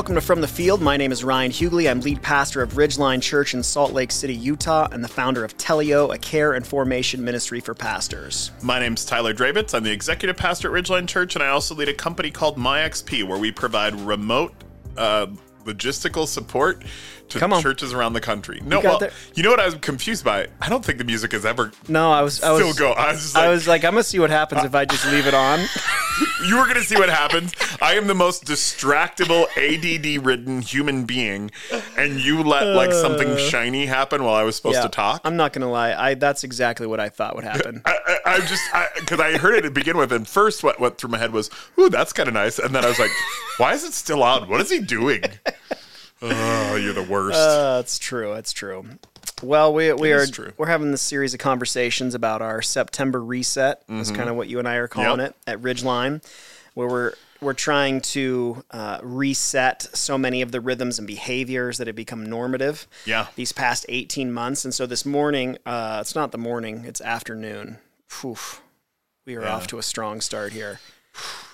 Welcome to From the Field. My name is Ryan Hughley. I'm lead pastor of Ridgeline Church in Salt Lake City, Utah, and the founder of Teleo, a care and formation ministry for pastors. My name's Tyler Dravitz. I'm the executive pastor at Ridgeline Church, and I also lead a company called MyXP, where we provide remote uh, logistical support to Come on. churches around the country. No, got well, there. you know what I was confused by? I don't think the music has ever No, I was, I was, still go. I was just like, I'm gonna see what happens if I just leave it on. you were gonna see what happens. I am the most distractible, ADD-ridden human being, and you let like something shiny happen while I was supposed Uh. Yeah, to talk. I'm not gonna lie. I that's exactly what I thought would happen. I, I, I just because I, heard it to begin with, and first what went through my head was, "Ooh, that's kind of nice," and then I was like, "Why is it still on? What is he doing?" Oh, you're the worst. Uh, That's true. That's true. Well, we we are true. we're having this series of conversations about our September reset. That's kind of what you and I are calling Mm-hmm. Yep. it at Ridgeline, where we're we're trying to uh, reset so many of the rhythms and behaviors that have become normative. Yeah. These past eighteen months, and so this morning, uh, it's not the morning; it's afternoon. We are off to a strong start here.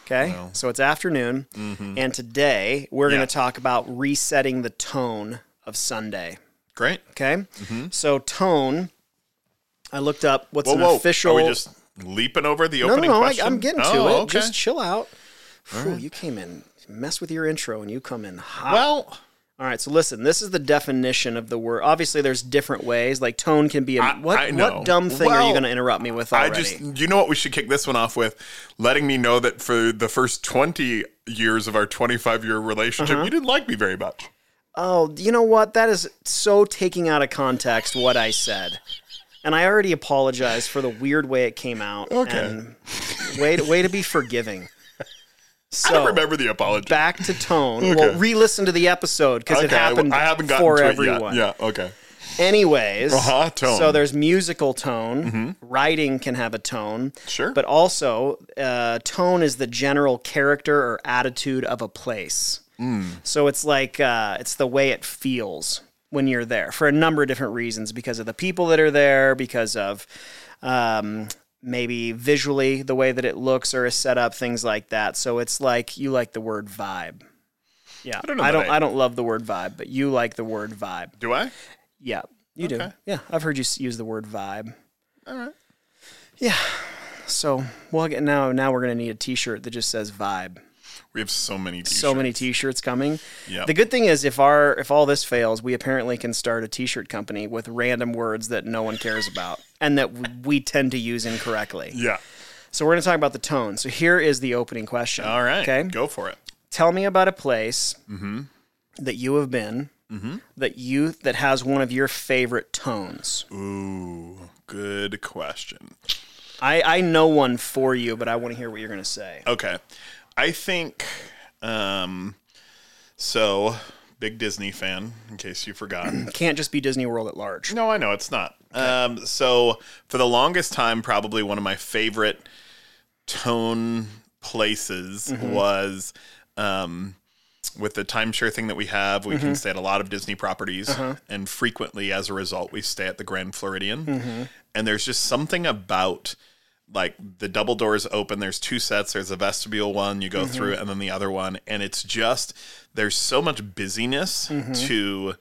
Okay, so it's afternoon, and today we're Mm-hmm. Yeah. going to talk about resetting the tone of Sunday. Great. Okay. So tone. I looked up what's Mm-hmm. Whoa, an whoa. official. Are we just leaping over the no, no, opening no. I? I'm getting to Oh, it. Okay. Just chill out. Phew, You came in, mess with your intro, and you come in hot. well, All right. So listen, this is the definition of the word. Obviously, there's different ways. Like tone can be. A, I- what I what dumb thing are you going to interrupt me with Already? I just you know what we should kick this one off with, letting me know that for the first 20 years of our 25 year relationship, Uh-huh. you didn't like me very much. Oh, you know what? That is so taking out of context what I said. And I already apologized for the weird way it came out. Okay. And way to, way to be forgiving. I don't So remember the apology. back to tone. Well, re-listen to the episode because it Okay, I- happened I haven't gotten for to everyone. it yet. Yeah. Okay. Anyways, Uh-huh, tone. Mm-hmm. so there's musical tone. Writing can have a tone. Sure. But also, uh, tone is the general character or attitude of a place. Mm. So it's like uh, it's the way it feels when you're there for a number of different reasons because of the people that are there, because of um, maybe visually the way that it looks or is set up, things like that. So it's like you like the word vibe. Yeah, I don't know I don't. I- I don't love the word vibe, but you like the word vibe. Do I? Yeah, you do. Yeah, I've heard you use the word vibe. All right. Yeah. So well, now now we're gonna need a T-shirt that just says vibe. We have so many t-shirts. So many T-shirts coming. Yeah. The good thing is, if our if all this fails, we apparently can start a T-shirt company with random words that no one cares about and that we tend to use incorrectly. Yeah. So we're gonna talk about the tone. So here is the opening question. All right. Okay. Go for it. Tell me about a place Mm-hmm. that you have been that you that has one of your favorite tones. Ooh, good question. I, I know one for you, but I want to hear what you're going to say. Okay. I think um so big Disney fan in case you forgot. Can't just be Disney World at large. no, I know it's not. Um so for the longest time probably one of my favorite tone places was um with the timeshare thing that we have, we can stay at a lot of Disney properties, and frequently, as a result, we stay at the Grand Floridian. And there's just something about like the double doors open. There's two sets. There's a vestibule one you go mm-hmm. through, and then the other one, and it's just there's so much busyness mm-hmm. to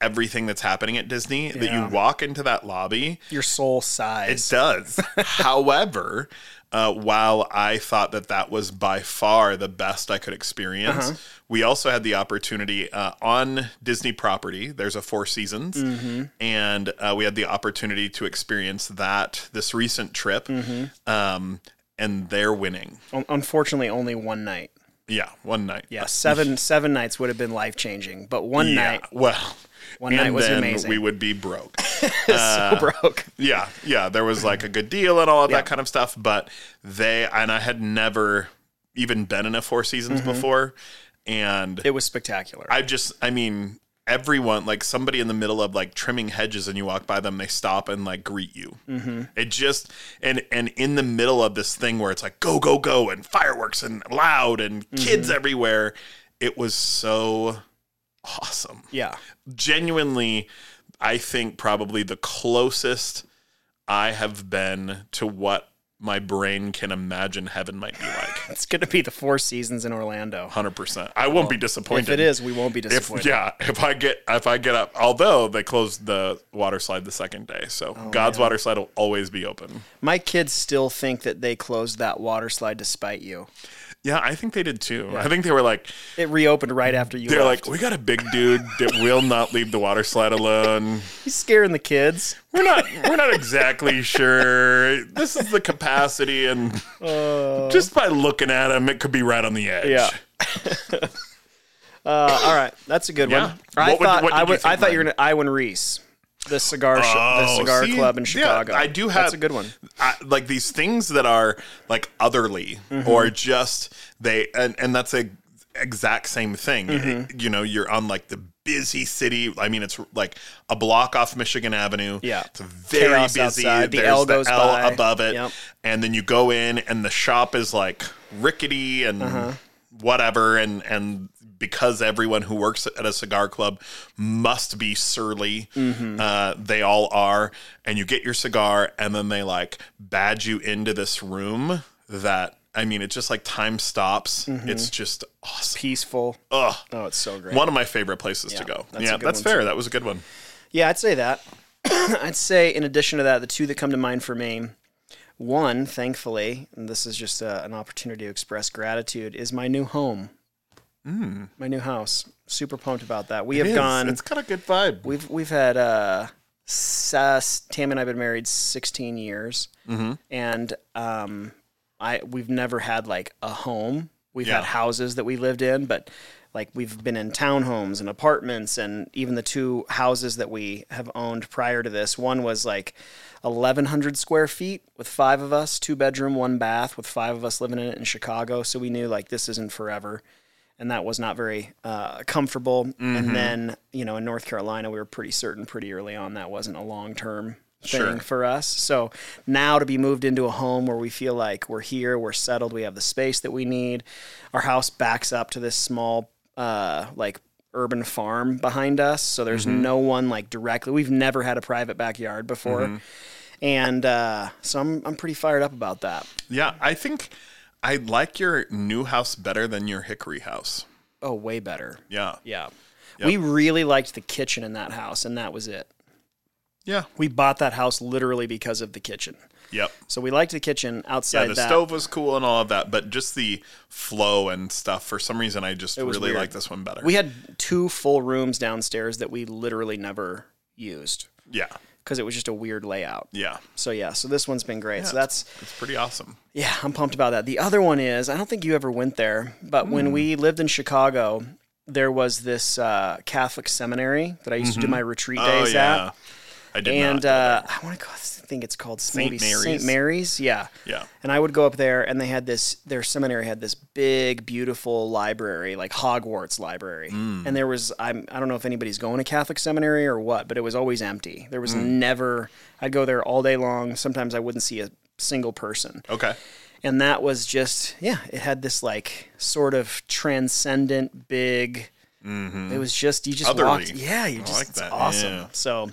everything that's happening at Disney that you walk into that lobby Your soul sighs. it does. However, uh, while I thought that that was by far the best I could experience, Uh-huh. we also had the opportunity uh, on Disney property. There's a Four Seasons, Mm-hmm. and uh, we had the opportunity to experience that this recent trip. Mm-hmm. Um, and they're winning. Unfortunately, only one night. Yeah, one night. Yeah, seven seven nights would have been life changing, but one Yeah, night. Well, One night was then amazing. we would be broke. so broke. yeah, yeah, there was like a good deal and all of Yeah. that kind of stuff, but they and I had never even been in a Four Seasons Mm-hmm. before, and It was spectacular. I just, I mean, everyone, like somebody in the middle of like trimming hedges and you walk by them, they stop and like greet you. Mm-hmm. It just, and, and in the middle of this thing where it's like, go, go, go, and fireworks and loud and Mm-hmm. kids everywhere, it was so awesome. yeah. Genuinely, I think probably the closest I have been to what my brain can imagine heaven might be like. It's going to be the Four Seasons in Orlando. 100%. I won't be disappointed. If it is, we won't be if disappointed. yeah, if I get if I get up, although they closed the water slide the second day, so Oh, God's water slide will always be open. My kids still think that they closed that water slide to spite you. Yeah, I think they did too. I think they were like It reopened right after you they're left. like we got a big dude that will not leave the water slide alone. He's scaring the kids. We're not we're not exactly sure. This is the capacity, and just by looking at him, it could be right on the edge. Yeah. Uh, all right, that's a good Yeah. one. I What would- thought what I, would, I thought you were gonna Iwan Ries, the cigar the Oh, cigar see? club in Yeah, Chicago. I do have That's a good one. I, like these things that are like otherly Mm-hmm. or just they and, and that's a exact same thing. Mm-hmm. You know, you're on like the busy city. I mean, it's like a block off Michigan Avenue. Yeah. It's very Chaos busy. outside. The There's L goes the L by. above it. Yep. And then you go in and the shop is like rickety and Uh-huh. whatever and and because everyone who works at a cigar club must be surly Mm-hmm. uh, they all are and you get your cigar and then they like badge you into this room that i mean it's just like time stops Mm-hmm. it's just awesome Peaceful. Ugh. Oh, it's so great. one of my favorite places to go that's yeah that's fair too. that was a good one Yeah, I'd say that. I'd say, in addition to that, the two that come to mind for me one, thankfully, and this is just uh an opportunity to express gratitude, is my new home. My new house. Super pumped about that. We have. It is. gone. it's got a good vibe We've we've had uh, Sas, Tam and I've been married 16 years, Mm-hmm. and um, I we've never had like a home. We've Yeah. had houses that we lived in, but like we've been in townhomes and apartments, and even the two houses that we have owned prior to this. One was like 1,100 square feet with five of us, two bedroom, one bath, with five of us living in it in Chicago. So we knew like this isn't forever and that was not very uh, comfortable. Mm-hmm. And then, you know, in North Carolina, we were pretty certain pretty early on that wasn't a long term thing Sure. for us. So now to be moved into a home where we feel like we're here, we're settled, we have the space that we need. Our house backs up to this small, uh, like urban farm behind us. So there's Mm-hmm. no one like directly. We've never had a private backyard before. Mm-hmm. And uh, so I'm, I'm pretty fired up about that. yeah i think i like your new house better than your hickory house Oh, way better. yeah Yeah. We really liked the kitchen in that house, and that was it. yeah We bought that house literally because of the kitchen. yep So we liked the kitchen outside. Yeah, the that. stove was cool and all of that, but just the flow and stuff. For some reason, I just really weird. like this one better. We had two full rooms downstairs that we literally never used yeah, because it was just a weird layout. yeah, So yeah, so this one's been great. so that's it's pretty awesome. yeah, I'm pumped about that. The other one is I don't think you ever went there, but Hmm. when we lived in Chicago, there was this uh, Catholic seminary that I used to do my retreat Oh days yeah, at. I did and not. uh. I want to go. I think it's called Saint maybe Mary's? Saint Mary's. Yeah. Yeah. And I would go up there, and they had this. Their seminary had this big, beautiful library, like Hogwarts library. Hmm. And there was. I'm. I don't know if anybody's going to Catholic seminary or what, but it was always empty. There was never. I'd go there all day long. Sometimes I wouldn't see a single person. okay, And that was just. Yeah. It had this like sort of transcendent, big. It was just you just Mm-hmm. Otherly. walked. Yeah. You just. like awesome. yeah. So.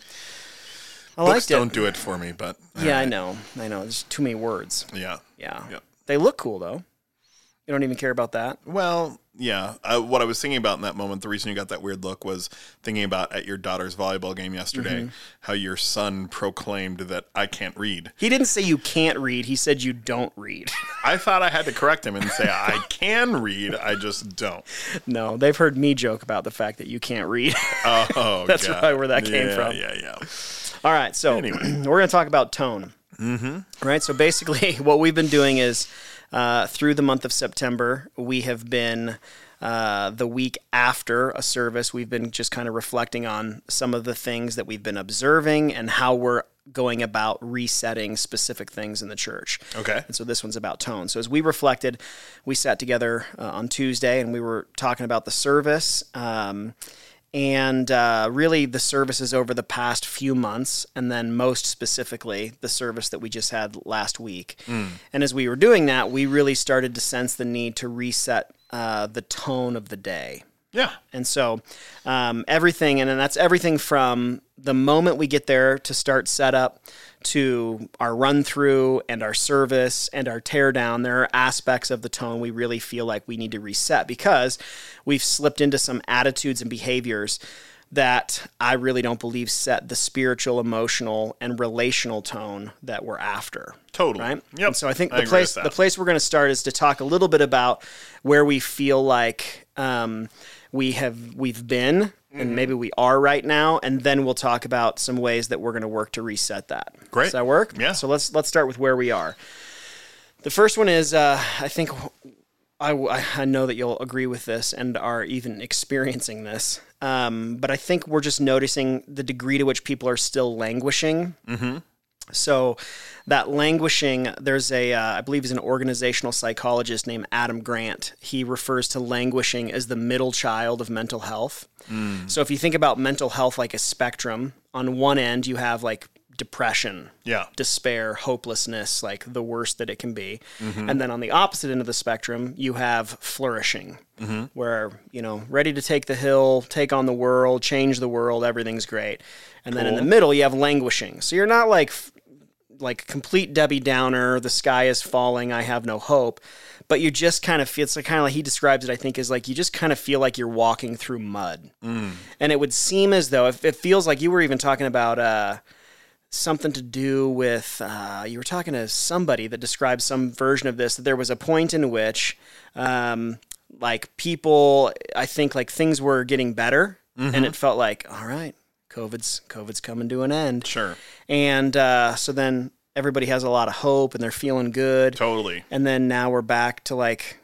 I books don't do it for me, but Yeah, I know. I know. There's too many words. yeah, Yeah. Yep. They look cool though. You don't even care about that. Well, yeah. Uh, what I was thinking about in that moment, the reason you got that weird look was thinking about at your daughter's volleyball game yesterday, Mm-hmm. how your son proclaimed that I can't read. He didn't say you can't read. He said you don't read. I thought I had to correct him and say I can read, I just don't. no, they've heard me joke about the fact that you can't read. Oh, That's God. probably where that came Yeah, from. Yeah, yeah. All right, so anyway. we're going to talk about tone. Mm-hmm. Right, so basically, what we've been doing is uh, through the month of September, we have been uh, the week after a service, we've been just kind of reflecting on some of the things that we've been observing and how we're going about resetting specific things in the church. Okay. And so this one's about tone. So as we reflected, we sat together uh, on Tuesday and we were talking about the service. Um, and uh, really the services over the past few months, and then most specifically the service that we just had last week. And as we were doing that, we really started to sense the need to reset uh, the tone of the day. Yeah. And so um, everything, and then that's everything from the moment we get there to start setup to our run through and our service and our teardown. There are aspects of the tone we really feel like we need to reset because we've slipped into some attitudes and behaviors that I really don't believe set the spiritual, emotional, and relational tone that we're after Totally. right? Yep. And so I think I the place the place we're going to start is to talk a little bit about where we feel like um, we have we've been Mm-hmm. and maybe we are right now, and then we'll talk about some ways that we're going to work to reset that. Great. Does that work? Yeah. So let's let's start with where we are. The first one is uh, I think. I, I know that you'll agree with this and are even experiencing this. Um, but I think we're just noticing the degree to which people are still languishing so that languishing, there's a, uh, I believe he's an organizational psychologist named Adam Grant. He refers to languishing as the middle child of mental health. Mm. So if you think about mental health like a spectrum, on one end you have like depression, Yeah. despair, hopelessness, like the worst that it can be. Mm-hmm. And then on the opposite end of the spectrum, you have flourishing, mm-hmm. where, you know, ready to take the hill, take on the world, change the world, everything's great. And then in the middle, you have languishing. So you're not like f- like complete Debbie Downer, the sky is falling, I have no hope. But you just kind of feel it's like kind of like he describes it, I think, is like you just kind of feel like you're walking through mud. And it would seem as though if it feels like you were even talking about uh, something to do with uh, you were talking to somebody that described some version of this that there was a point in which um, like people i think like things were getting better and it felt like all right covid's covid's coming to an end Sure. and uh, so then everybody has a lot of hope and they're feeling good Totally. and then now we're back to like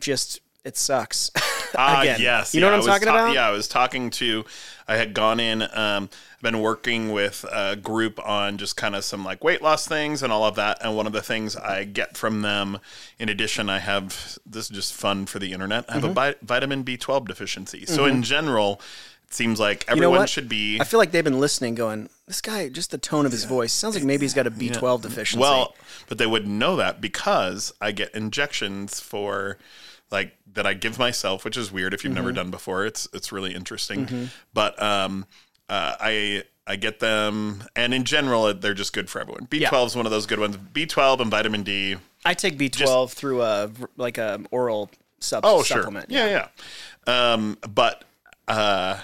just it sucks Ah, yes. you know yeah, what i'm talking ta- about Yeah, I was talking to. I had gone in. Um, I've been working with a group on just kind of some like weight loss things and all of that. And one of the things I get from them, in addition, I have this is just fun for the internet. I have Mm-hmm. a bi- vitamin B12 deficiency. So in general, it seems like know everyone what? should be. I feel like they've been listening, going, "This guy, just the tone of his voice sounds like maybe he's got a B twelve deficiency." Well, but they wouldn't know that because I get injections for like that I give myself, which is weird if you've Mm-hmm. never done before. It's it's really interesting. But um, uh, I I get them, and in general, they're just good for everyone. B twelve is one of those good ones. B twelve and vitamin D. I take B twelve through a like a oral sub Oh, supplement. sure. Yeah, yeah. Um, but uh,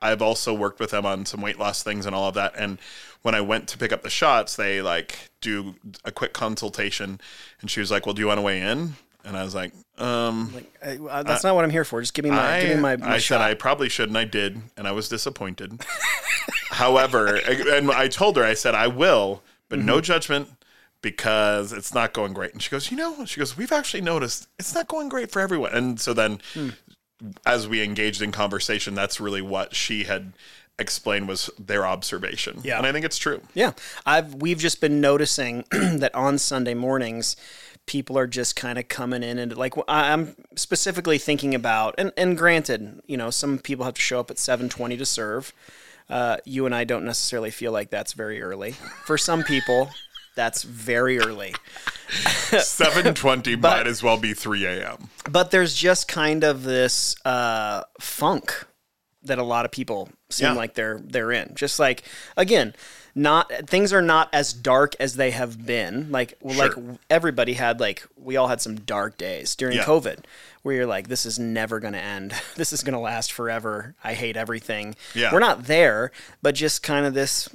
I've also worked with them on some weight loss things and all of that. And when I went to pick up the shots, they like do a quick consultation, and she was like, "Well, do you want to weigh in?" And I was like, "Um, Like, I, uh, that's not what I'm here for. Just give me my I, give me my, my I shot. said I probably should, and I did, and I was disappointed. However, and I told her, I said I will, but no Mm-hmm. judgment because it's not going great. And she goes, you know, she goes, we've actually noticed it's not going great for everyone. And so then, Hmm. As we engaged in conversation, that's really what she had explained was their observation. Yeah. and I think it's true. Yeah, I've we've just been noticing that on Sunday mornings, people are just kind of coming in and like I'm specifically thinking about and and granted, you know, some people have to show up at seven twenty to serve. Uh, you and I don't necessarily feel like that's very early. For some people, that's very early. Seven twenty might as well be three a.m. But there's just kind of this uh, funk that a lot of people seem Yeah. like they're they're in. Just like again, not things are not as dark as they have been. Like like everybody had like we all had some dark days during Yeah. COVID where you're like this is never going to end. This is going to last forever. I hate everything. Yeah. We're not there, but just kind of this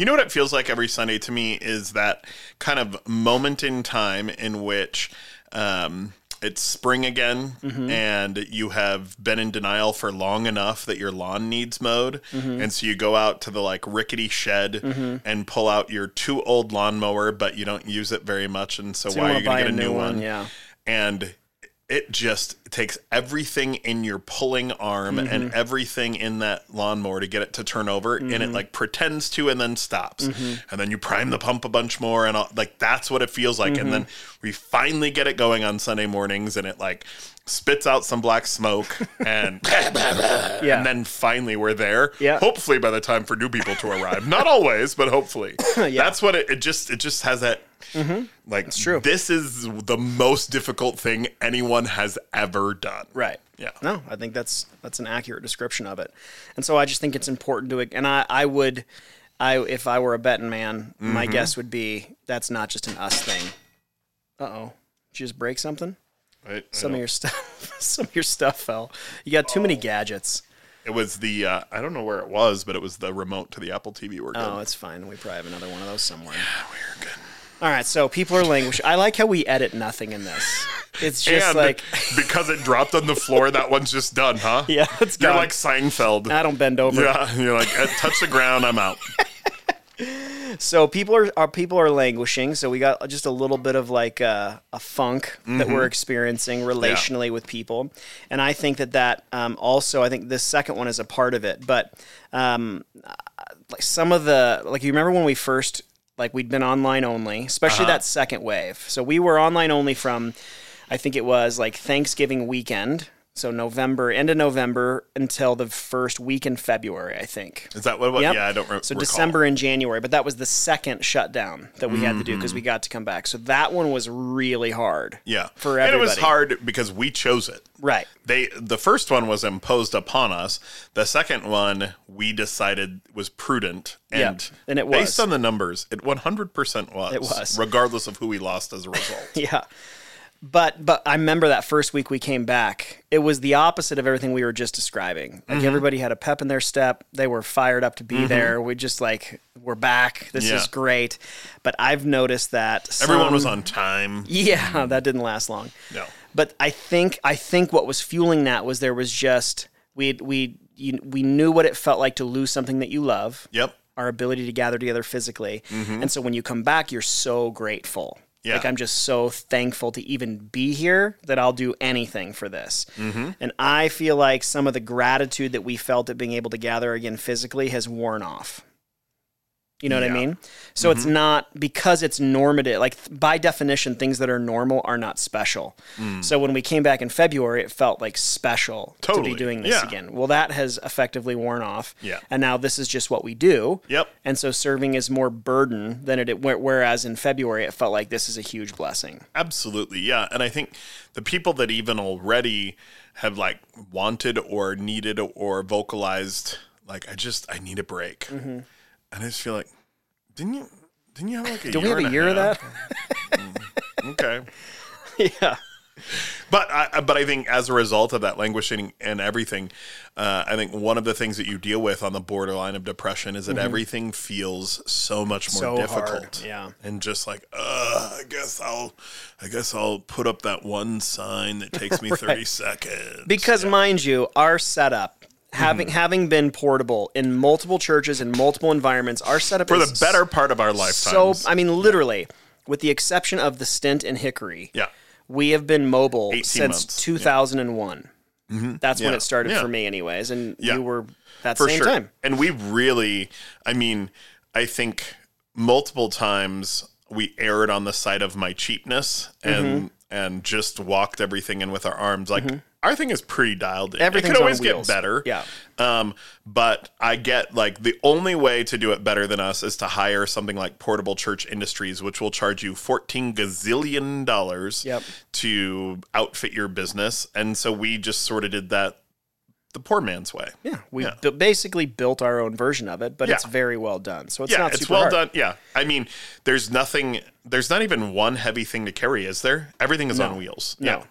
You know what it feels like every Sunday to me is that kind of moment in time in which um, it's spring again mm-hmm. and you have been in denial for long enough that your lawn needs mowed. Mm-hmm. And so you go out to the like rickety shed mm-hmm. and pull out your too old lawnmower, but you don't use it very much. And so, you why are you going to get a new, new one? one, yeah. And it just takes everything in your pulling arm and mm-hmm. everything in that lawnmower to get it to turn over and it mm-hmm. like pretends to and then stops. Mm-hmm. And then you prime the pump a bunch more and all, like that's what it feels like. And then we finally get it going on sunday mornings and it like spits out some black smoke and Yeah. and then finally we're there. Yeah. hopefully by the time for new people to arrive. Not always but hopefully. That's what it, it just it just has that like it's true. this is the most difficult thing anyone has ever done Right. Yeah. No, I think that's that's an accurate description of it. And so I just think it's important to and I I would I if I were a betting man, my Mm-hmm. guess would be that's not just an us thing. Uh-oh. Did you just break something? Right? Some of your stuff some of your stuff fell. You got too many gadgets. it was the uh, i don't know where it was but it was the remote to the apple tv we're good Oh, it's fine. We probably have another one of those somewhere. Yeah, we're good All right, so people are languishing. I like how we edit nothing in this. It's just and like because it dropped on the floor that one's just done huh yeah, it's you're gone. like seinfeld I don't bend over. yeah you're like "Uh, touch the ground i'm out So people are, are people are languishing. So we got just a little bit of like a, a funk that we're experiencing relationally with people, and I think that that um, also I think this second one is a part of it. But um, uh, like some of the like you remember when we first like we'd been online only, especially uh-huh. that second wave. So we were online only from I think it was like Thanksgiving weekend. So November, end of November until the first week in February, I think. is that what, what Yep. yeah i don't re- So recall. December and January, but that was the second shutdown that we had to do because Mm-hmm. we got to come back. So that one was really hard. yeah for and it was hard because we chose it Right. they the first one was imposed upon us. The second one we decided was prudent, and Yeah, and it was based on the numbers, it one hundred percent was. It was. regardless of who we lost as a result. Yeah. But but I remember that first week we came back. It was the opposite of everything we were just describing. Mm-hmm. Like everybody had a pep in their step. They were fired up to be mm-hmm. there. We just like we're back. This Yeah. is great. But I've noticed that Everyone was on time. Yeah, mm-hmm. that didn't last long. No. But I think I think what was fueling that was there was just we we you, we knew what it felt like to lose something that you love. Yep. Our ability to gather together physically, mm-hmm. and so when you come back, you're so grateful. Yeah. Like I'm just so thankful to even be here that I'll do anything for this. Mm-hmm. And I feel like some of the gratitude that we felt at being able to gather again physically has worn off. You know what I mean? So it's mm-hmm. not because it's normative. Like by definition, things that are normal are not special. Mm. So when we came back in February, it felt like special to be doing this Yeah. again. Well, that has effectively worn off. Yeah. And now this is just what we do. Yep. And so serving is more burden than it. whe- Whereas in February, it felt like this is a huge blessing. Absolutely, yeah. And I think the people that even already have like wanted or needed or vocalized, like I just I need a break, mm-hmm. And I just feel like, didn't you? Didn't you have like a Do year we have a year of that? Okay. yeah. But I, but I think as a result of that languishing and everything, uh, I think one of the things that you deal with on the borderline of depression is that everything feels so much more Mm-hmm. So hard, difficult. yeah. and just like, uh, I guess I'll, I guess I'll put up that one sign that takes me thirty seconds. Because mind you, our setup, having Mm-hmm. having been portable in multiple churches in multiple environments, our setup for is the better part of our lifetime. So I mean, literally, with the exception of the stint in Hickory, yeah, we have been mobile 18 since months, 2001. That's when it started Yeah. for me, anyways. And Yeah. you were that for same sure. time. And we really, I mean, I think multiple times we erred on the side of my cheapness and Mm-hmm. and just walked everything in with our arms. Like our thing is pretty dialed in. Everything's it could always get better. Yeah. Um, but I get like the only way to do it better than us is to hire something like Portable Church Industries, which will charge you fourteen gazillion dollars Yep. to outfit your business. And so we just sort of did that the poor man's way. Yeah, we Yeah. basically built our own version of it, but it's very well done. So it's yeah, not it's well hard. done. Yeah, I mean, there's nothing. There's not even one heavy thing to carry, is there? Everything is on wheels. No.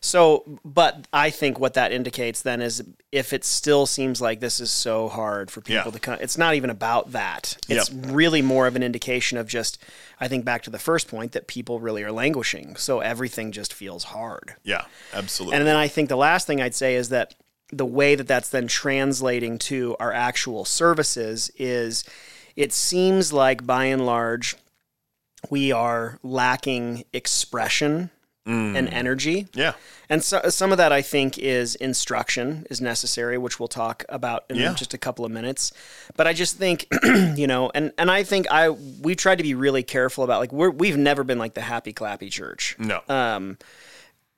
So, but I think what that indicates then is if it still seems like this is so hard for people Yeah. to come, it's not even about that. It's Yep. really more of an indication of just, I think back to the first point that people really are languishing. So everything just feels hard. Yeah, absolutely. And then I think the last thing I'd say is that the way that that's then translating to our actual services is it seems like by and large we are lacking expression and mm. energy. Yeah. And so, some of that I think is instruction is necessary, which we'll talk about in Yeah. just a couple of minutes. But I just think, you know, and and I think I we tried to be really careful about like we're we've never been like the happy clappy church No. Um,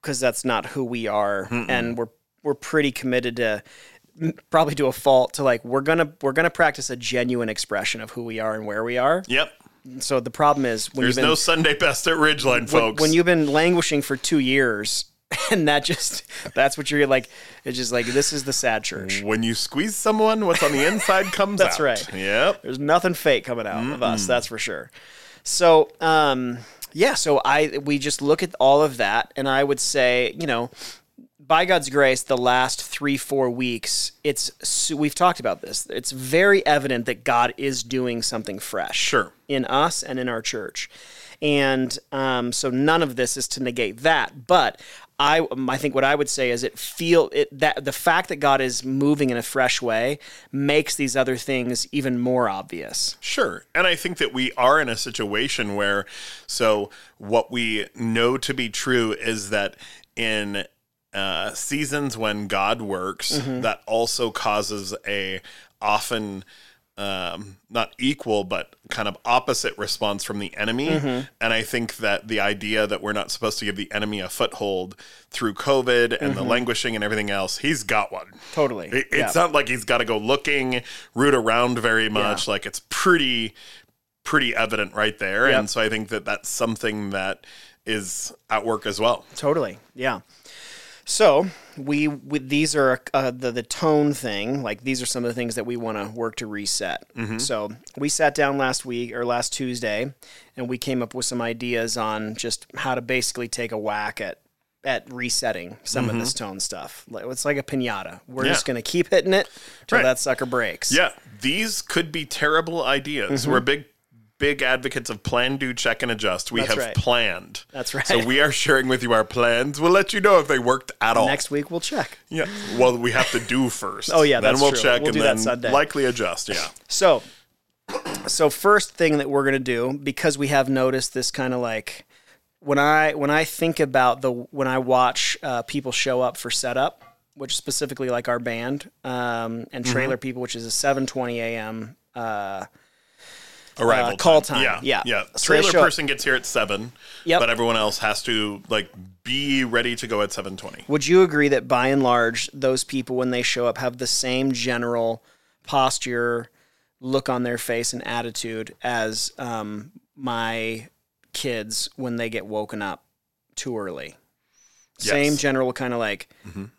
because that's not who we are, and we're we're pretty committed to probably to a fault to like we're gonna we're gonna practice a genuine expression of who we are and where we are. yep. So the problem is when There's you've been no Sunday best at Ridgeline, when, folks. when you've been languishing for two years and that just that's what you're like it's just like this is the sad church when you squeeze someone, what's on the inside comes That's out. right. Yep. there's nothing fake coming out of us that's for sure so um yeah so i we just look at all of that and i would say you know by god's grace the last three four weeks it's we've talked about this it's very evident that god is doing something fresh Sure. in us and in our church. And um, so none of this is to negate that, but I, um, I think what I would say is it feel it that the fact that God is moving in a fresh way makes these other things even more obvious. Sure. And I think that we are in a situation where, so what we know to be true is that in uh, seasons when God works, Mm-hmm. that also causes a often um, not equal, but kind of opposite response from the enemy. Mm-hmm. And I think that the idea that we're not supposed to give the enemy a foothold through COVID and the languishing and everything else, he's got one. Mm-hmm. Totally. It- Yeah. It's not like he's got to go looking, root around very much. Like it's pretty, pretty evident right there. Yep. And so I think that that's something that is at work as well. Totally. Yeah. So we, we these are uh, the the tone thing. Like these are some of the things that we want to work to reset. So we sat down last week or last Tuesday, and we came up with some ideas on just how to basically take a whack at at resetting some of this tone stuff. It's like a pinata. We're Yeah. just gonna keep hitting it till Right. that sucker breaks. Yeah, these could be terrible ideas. Mm-hmm. We're big, big advocates of plan, do, check, and adjust. We That's have right. planned. That's right. So we are sharing with you our plans. We'll let you know if they worked at all. Next week we'll check. Yeah. Well, we have to do first. Oh, yeah, Then that's we'll true. check We'll and then Sunday. likely adjust. Yeah. So, so first thing that we're gonna do because we have noticed this kind of like when I when I think about the when I watch uh, people show up for setup, which specifically like our band um, and Mm-hmm. trailer people, which is a 7:20 a.m. Uh, Arrival Uh, call time. Yeah. Yeah. Yeah. So Trailer show up- person gets here at seven. Yep. But everyone else has to like be ready to go at seven twenty. would you agree that by and large those people when they show up have the same general posture, look on their face, and attitude as um, my kids when they get woken up too early? Same Yes. Mm-hmm. general kind of like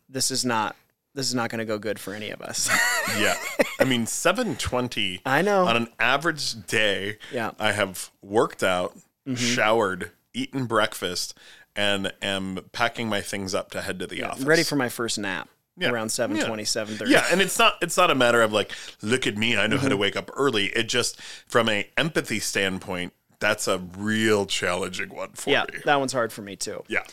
this is not this is not going to go good for any of us. Yeah. I mean, seven twenty. I know. On an average day, Yeah. Mm-hmm. I have worked out, showered, eaten breakfast, and am packing my things up to head to the office. Ready for my first nap Yeah. around 7:20, 7:30. Yeah, and it's not it's not a matter of like, look at me, I know how Mm-hmm. to wake up early. It just from a empathy standpoint, that's a real challenging one for Yeah, me. that one's hard for me too. Yeah.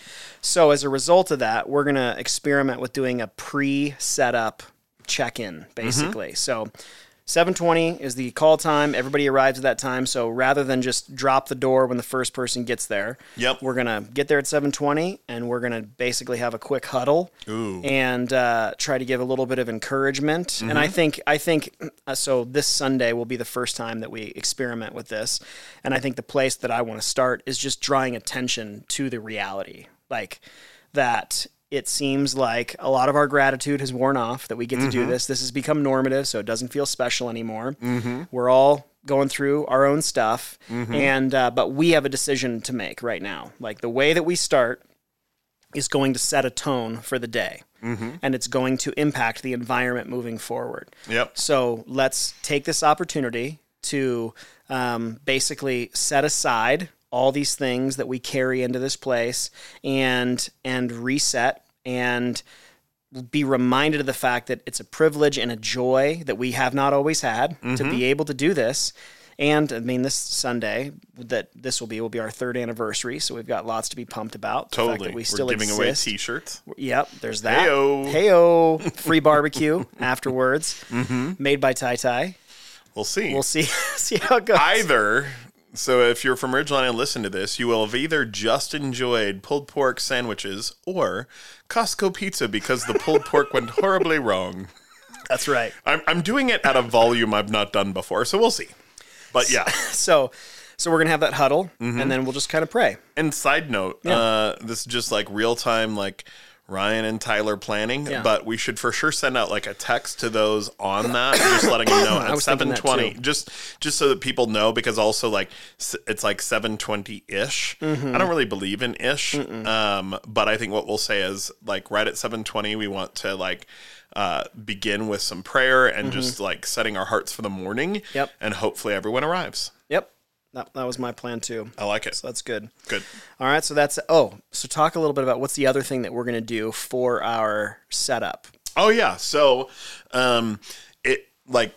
So as a result of that, we're gonna experiment with doing a pre-setup check-in, basically. Mm-hmm. So 7:20 is the call time. Everybody arrives at that time. So rather than just drop the door when the first person gets there, Yep. we're gonna get there at 7:20, and we're gonna basically have a quick huddle Ooh. and uh, try to give a little bit of encouragement. And I think I think uh, so. This Sunday will be the first time that we experiment with this, and I think the place that I want to start is just drawing attention to the reality, like that. It seems like a lot of our gratitude has worn off that we get to do this. This has become normative, so it doesn't feel special anymore. We're all going through our own stuff, and uh, but we have a decision to make right now. Like the way that we start is going to set a tone for the day. And it's going to impact the environment moving forward. Yep. So let's take this opportunity to um, basically set aside all these things that we carry into this place and and reset and be reminded of the fact that it's a privilege and a joy that we have not always had to be able to do this. And I mean, this Sunday that this will be will be our third anniversary, so we've got lots to be pumped about. The fact Totally. that we We're still giving exist. away T-shirts. Yep, there's that. Heyo. Heyo. Free barbecue afterwards, Mm-hmm. made by Tai Tai. We'll see. We'll see see how it goes. Either So if you're from Ridgeline and listen to this, you will have either just enjoyed pulled pork sandwiches or Costco pizza because the pulled pork went horribly wrong. That's right. I'm, I'm doing it at a volume I've not done before, so we'll see. But yeah. So, so we're gonna have that huddle, and then we'll just kind of pray. And side note, uh, this is just like real time, like Ryan and Tyler planning. Yeah. But we should for sure send out like a text to those on that, just letting them know at seven twenty, just just so that people know. Because also like it's like seven twenty ish. Mm-hmm. I don't really believe in ish, um, but I think what we'll say is like right at seven twenty, we want to like. Uh, begin with some prayer and just like setting our hearts for the morning. Mm-hmm. Yep. And hopefully everyone arrives. That, that was my plan too. I like it. So that's good. Good. All right, so that's oh, so talk a little bit about what's the other thing that we're gonna do for our setup. Oh yeah. So, um, it like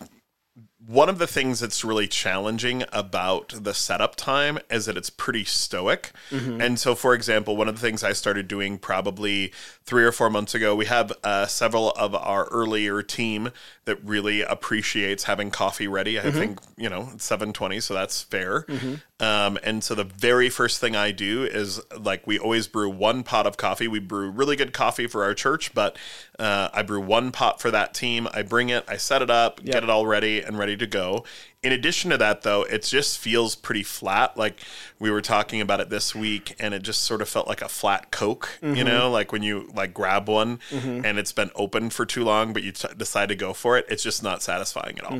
one of the things that's really challenging about the setup time is that it's pretty stoic. Mm-hmm. And so, for example, one of the things I started doing probably three or four months ago, we have uh, several of our earlier team that really appreciates having coffee ready. I mm-hmm. think you know it's seven twenty, so that's fair. Mm-hmm. Um, and so the very first thing I do is like we always brew one pot of coffee. We brew really good coffee for our church, but uh, I brew one pot for that team. I bring it, I set it up, get it all ready and ready to go. In addition to that, though, it just feels pretty flat. Like we were talking about it this week, and it just sort of felt like a flat Coke. You know, like when you like grab one and it's been open for too long, but you t- decide to go for it. It's just not satisfying at all.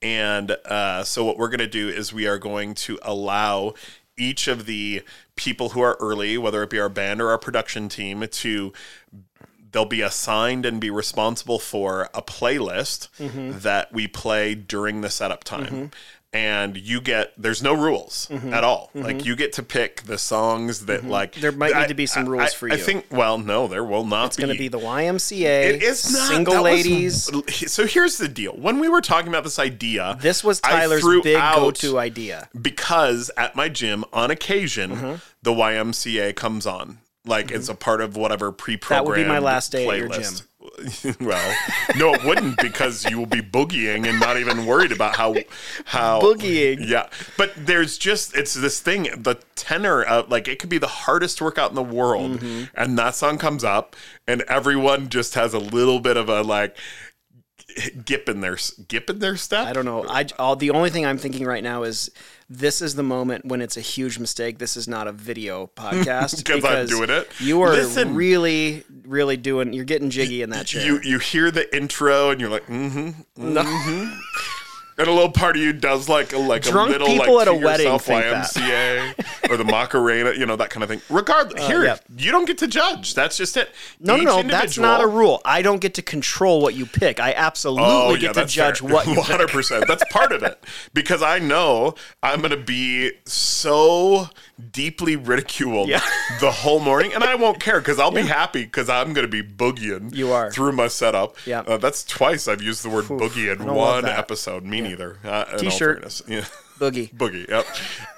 And uh, so, what we're going to do is we are going to allow each of the people who are early, whether it be our band or our production team, to they'll be assigned and be responsible for a playlist Mm-hmm. that we play during the setup time. And you get there's no rules at all. Like you get to pick the songs that like Mm-hmm. There might need to be some I- rules I- for you. I think well, no, there will not It's gonna be the YMCA. it is not single that was- ladies. so here's the deal. When we were talking about this idea, This was Tyler's big go-to idea. because at my gym on occasion Mm-hmm. the YMCA comes on. Like it's a part of whatever pre-programmed That would be my last day at your playlist. well, no, it wouldn't because you will be boogieing and not even worried about how how Boogieing. Yeah, but there's just it's this thing. The tenor of like it could be the hardest workout in the world, Mm-hmm. and that song comes up, and everyone just has a little bit of a like gip in their gip in their step. I don't know. I all, the only thing I'm thinking right now is this is the moment when it's a huge mistake. This is not a video podcast 'Cause I'm doing it. You are Listen. really, really doing. You're getting jiggy in that chair. you you hear the intro and you're like, mm-hmm. No. And a little part of you does like a like Drunk a little people like at a wedding yourself. YMCA or the Macarena, you know that kind of thing. Regardless, uh, here yeah. you don't get to judge. That's just it. no, Each no, no. That's not a rule. I don't get to control what you pick. I absolutely oh, get to judge what you One pick. hundred percent. That's part of it because I know I'm going to be so deeply ridiculed Yeah. the whole morning, and I won't care because I'll be happy because I'm going to be boogieing. You are. through my setup. Yeah. uh, that's twice I've used the word boogie in one episode. Me neither. Uh, T-shirt. Yeah. Boogie. Boogie, yep.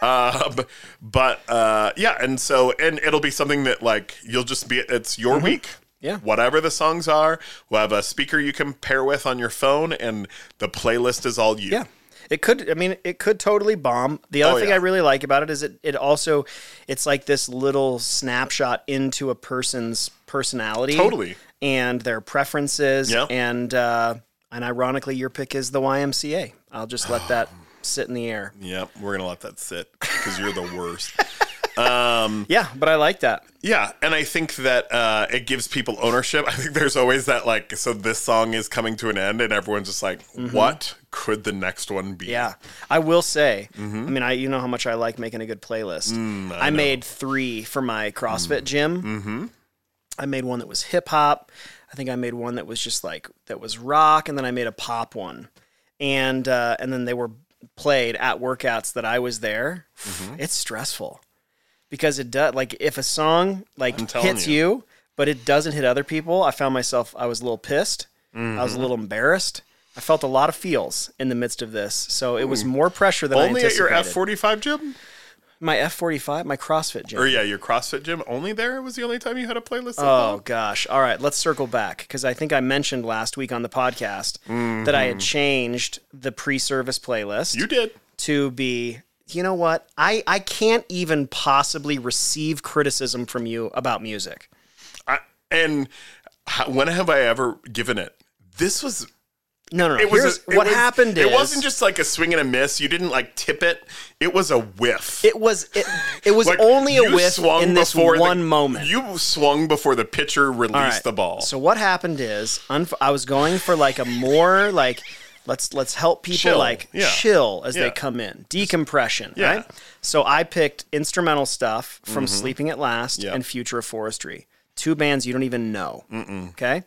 um, but uh, yeah, and so and it'll be something that like you'll just be. It's your week. Mm-hmm. Yeah. Whatever the songs are, we'll have a speaker you can pair with on your phone, and the playlist is all you. Yeah. It could I mean it could totally bomb. The other Oh, thing yeah. I really like about it is it it also it's like this little snapshot into a person's personality. Totally. And their preferences Yeah. and uh and ironically your pick is the YMCA. I'll just let that sit in the air. Yep. We're gonna let that sit because you're the worst. Yeah, but I like that. Yeah, and I think that uh, it gives people ownership. I think there's always that like, so this song is coming to an end, and everyone's just like, what could the next one be? Mm-hmm. Yeah, I will say. Mm-hmm. I mean, I you know how much I like making a good playlist. Mm, I, made three for my CrossFit gym. Mm-hmm. I made one that was hip hop. I think I made one that was just like that was rock, and then I made a pop one, and uh, and then they were played at workouts that I was there. Mm-hmm. It's stressful because it does like if a song like hits you. you. but it doesn't hit other people. I found myself I was a little pissed. I Mm-hmm. was a little embarrassed. I felt a lot of feels in the midst of this, so it was more pressure than I Only at your. F forty five gym, my F forty five, my CrossFit gym. or yeah, your CrossFit gym. Only there was the only time you had a playlist. Oh gosh! All right, let's circle back because I think I mentioned last week on the podcast that I had changed the pre-service playlist you did. to be you know what? I, I can't even possibly receive criticism from you about music. I, and how, when have I ever given it? This was No, no, no. it was Here's a- it what was- happened It wasn't just like a swing and a miss. You didn't like tip it. It was a whiff. it was it, it was Like, only a whiff in this before the- one moment. You swung before the pitcher released right. the ball. So what happened is unf- I was going for like a more like let's let's help people Chill, like yeah. chill as Yeah. they come in, decompression, Yeah. right? So I picked instrumental stuff from mm-hmm. Sleeping at Last Yeah. and Future of Forestry, two bands you don't even know. Okay,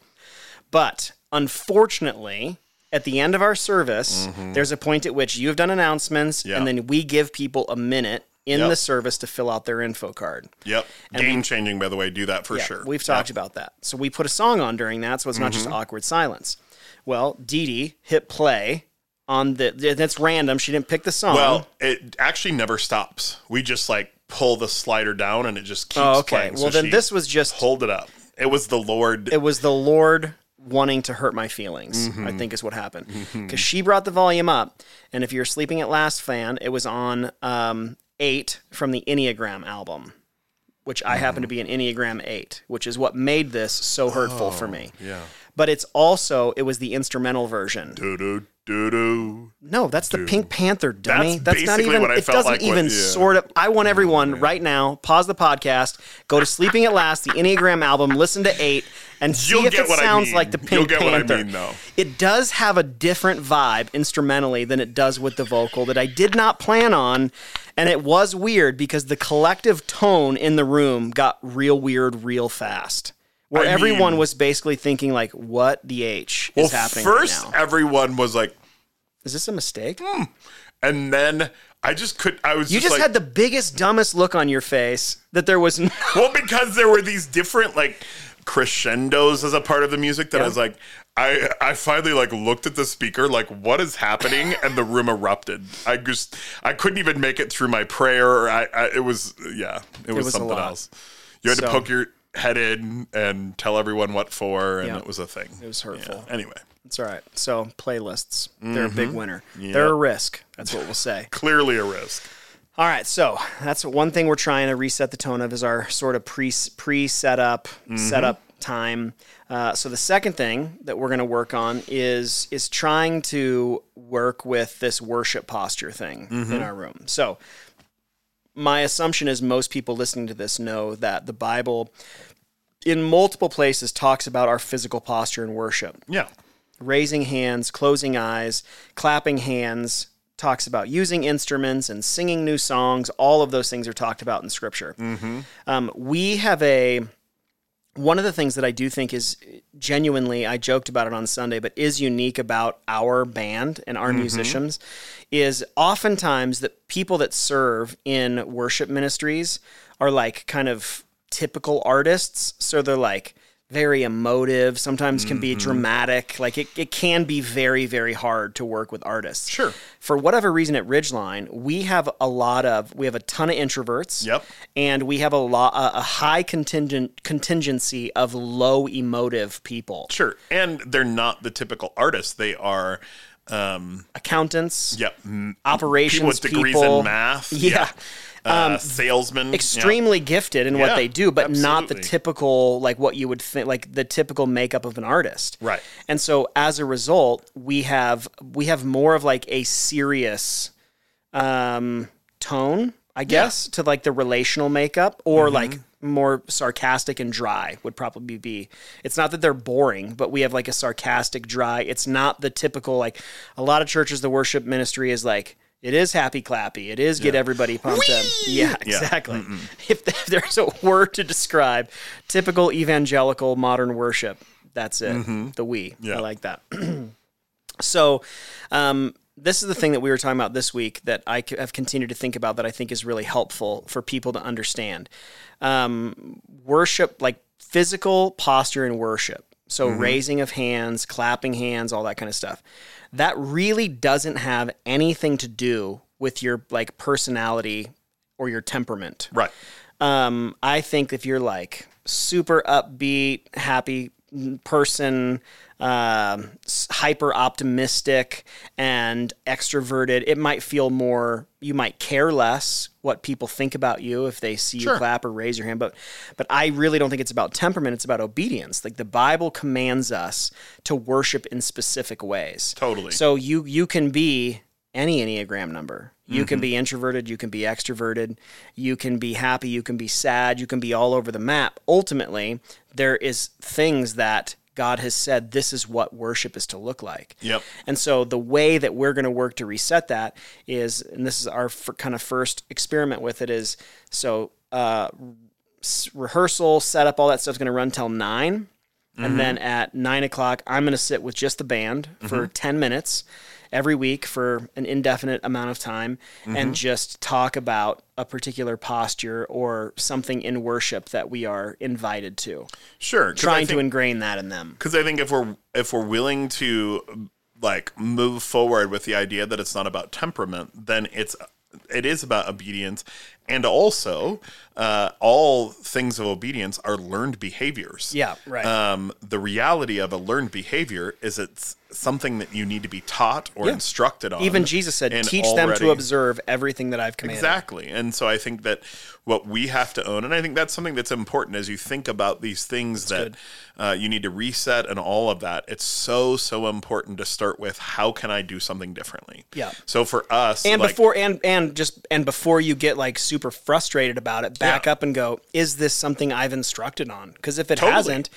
but unfortunately. At the end of our service, mm-hmm. there's a point at which you have done announcements, Yeah. and then we give people a minute in Yep. the service to fill out their info card. yep, game changing. By the way, do that for Yeah, sure. We've talked about that. So we put a song on during that, so it's not just mm-hmm. awkward silence. Well, Dee Dee hit play on the. That's random. She didn't pick the song. Well, it actually never stops. We just like pull the slider down and it just keeps oh, okay. playing. Well, So then this was just. hold it up. It was the Lord. It was the Lord wanting to hurt my feelings. Mm-hmm. I think is what happened because she brought the volume up, and if you're sleeping at last fan, it was on um, eight from the Enneagram album. Which I happen to be an Enneagram 8, which is what made this so hurtful for me. Oh, yeah. But it's also, it was the instrumental version. doo doo doo doo. No, that's the Pink Panther, dummy. That's That's, not basically even. what I it felt doesn't like even yeah. Sort of. I want everyone right now. Pause the podcast. Go to Sleeping at Last, the Enneagram album. Listen to eight, and see You'll if get it what I sounds mean. like the You'll Pink get what I Panther. mean, though. It does have a different vibe instrumentally than it does with the vocal that I did not plan on, and it was weird because the collective tone in the room got real weird real fast. Where I everyone mean- was basically thinking like, "What the h Well, is happening first right everyone was like, Is this a mistake?" Hmm. and then I just could. I was You just, just like, had the biggest, dumbest look on your face that there was. No- well because there were these different like crescendos as a part of the music that I was like. I, I finally like looked at the speaker like what is happening and the room erupted. I just I couldn't even make it through my prayer. I, I it was yeah it was, was something else. You had So- to poke your head in and tell everyone what for, and Yeah. it was a thing. It was hurtful. Anyway, It's all right. So playlists, they're a big Mm-hmm. winner. They're a risk. That's what we'll say. clearly a risk. All right. So that's one thing we're trying to reset the tone of is our sort of pre pre setup setup time. Uh, so the second thing that we're going to work on is is trying to work with this worship posture thing in our room. So my assumption is most people listening to this know that the Bible in multiple places talks about our physical posture in worship. Yeah. Raising hands, closing eyes, clapping hands, talks about using instruments and singing new songs. All of those things are talked about in scripture. Um, we have a one of the things that I do think is genuinely, I joked about it on Sunday, but is unique about our band and our mm-hmm. musicians is oftentimes that people that serve in worship ministries are like kind of typical artists. So they're like very emotive, sometimes can be dramatic. Like it, it can be very, very hard to work with artists. Sure. For whatever reason at Ridgeline, we have a lot of, we have a ton of introverts Yep. and we have a lot a, a high contingent contingency of low emotive people Sure. And they're not the typical artists. They are um accountants Yep. operations people with degrees people. in math. Yeah. Uh, salesmen. yeah. extremely gifted in Yeah, what they do but not the typical like what you would think like the typical makeup of an artist Right. and so as a result we have we have more of like a serious um tone i guess to like the relational makeup or Mm-hmm. like more sarcastic and dry would probably be it's not that they're boring but we have like a sarcastic dry it's not the typical like a lot of churches the worship ministry is like it is happy clappy. It is get everybody pumped up. Yeah exactly. If, if there's a word to describe typical evangelical modern worship that's it. The we. Mm-hmm. Yeah. i like that. So, um, this is the thing that we were talking about this week that I have continued to think about that I think is really helpful for people to understand. Um, worship, like physical posture in worship. So, raising of hands, clapping hands, all that kind of stuff. That really doesn't have anything to do with your like personality or your temperament Right. um, I think if you're like super upbeat, happy, person um, hyper optimistic and extroverted, it might feel more. You might care less what people think about you if they see Sure. you clap or raise your hand. But but I really don't think it's about temperament. It's about obedience. Like the Bible commands us to worship in specific ways. Totally. So you you can be any enneagram number. You Mm-hmm. can be introverted, you can be extroverted, you can be happy, you can be sad, you can be all over the map. Ultimately, there is things that God has said this is what worship is to look like. Yep. And so the way that we're going to work to reset that is, and this is our f- kind of first experiment with it is so uh, s- rehearsal, setup, all that stuff's going to run till 9 And then at nine o'clock, I'm going to sit with just the band for 10 minutes every week for an indefinite amount of time and mm-hmm. just talk about a particular posture or something in worship that we are invited to. Sure, Trying to ingrain that in them. because I think if we're if we're willing to like move forward with the idea that it's not about temperament, then it's it is about obedience, and also uh, all things of obedience are learned behaviors. Yeah, right. Um, the reality of a learned behavior is it's something that you need to be taught or Yeah. instructed on. Even Jesus said, teach them to observe everything that I've commanded. Exactly. And so I think that what we have to own, and I think that's something that's important as you think about these things that uh, you need to reset and all of that. It's so, so important to start with how can I do something differently? Yeah. So for us, and like, before and and just and before you get like super frustrated about it back Yeah. up and go is this something i've instructed on because if it Totally. hasn't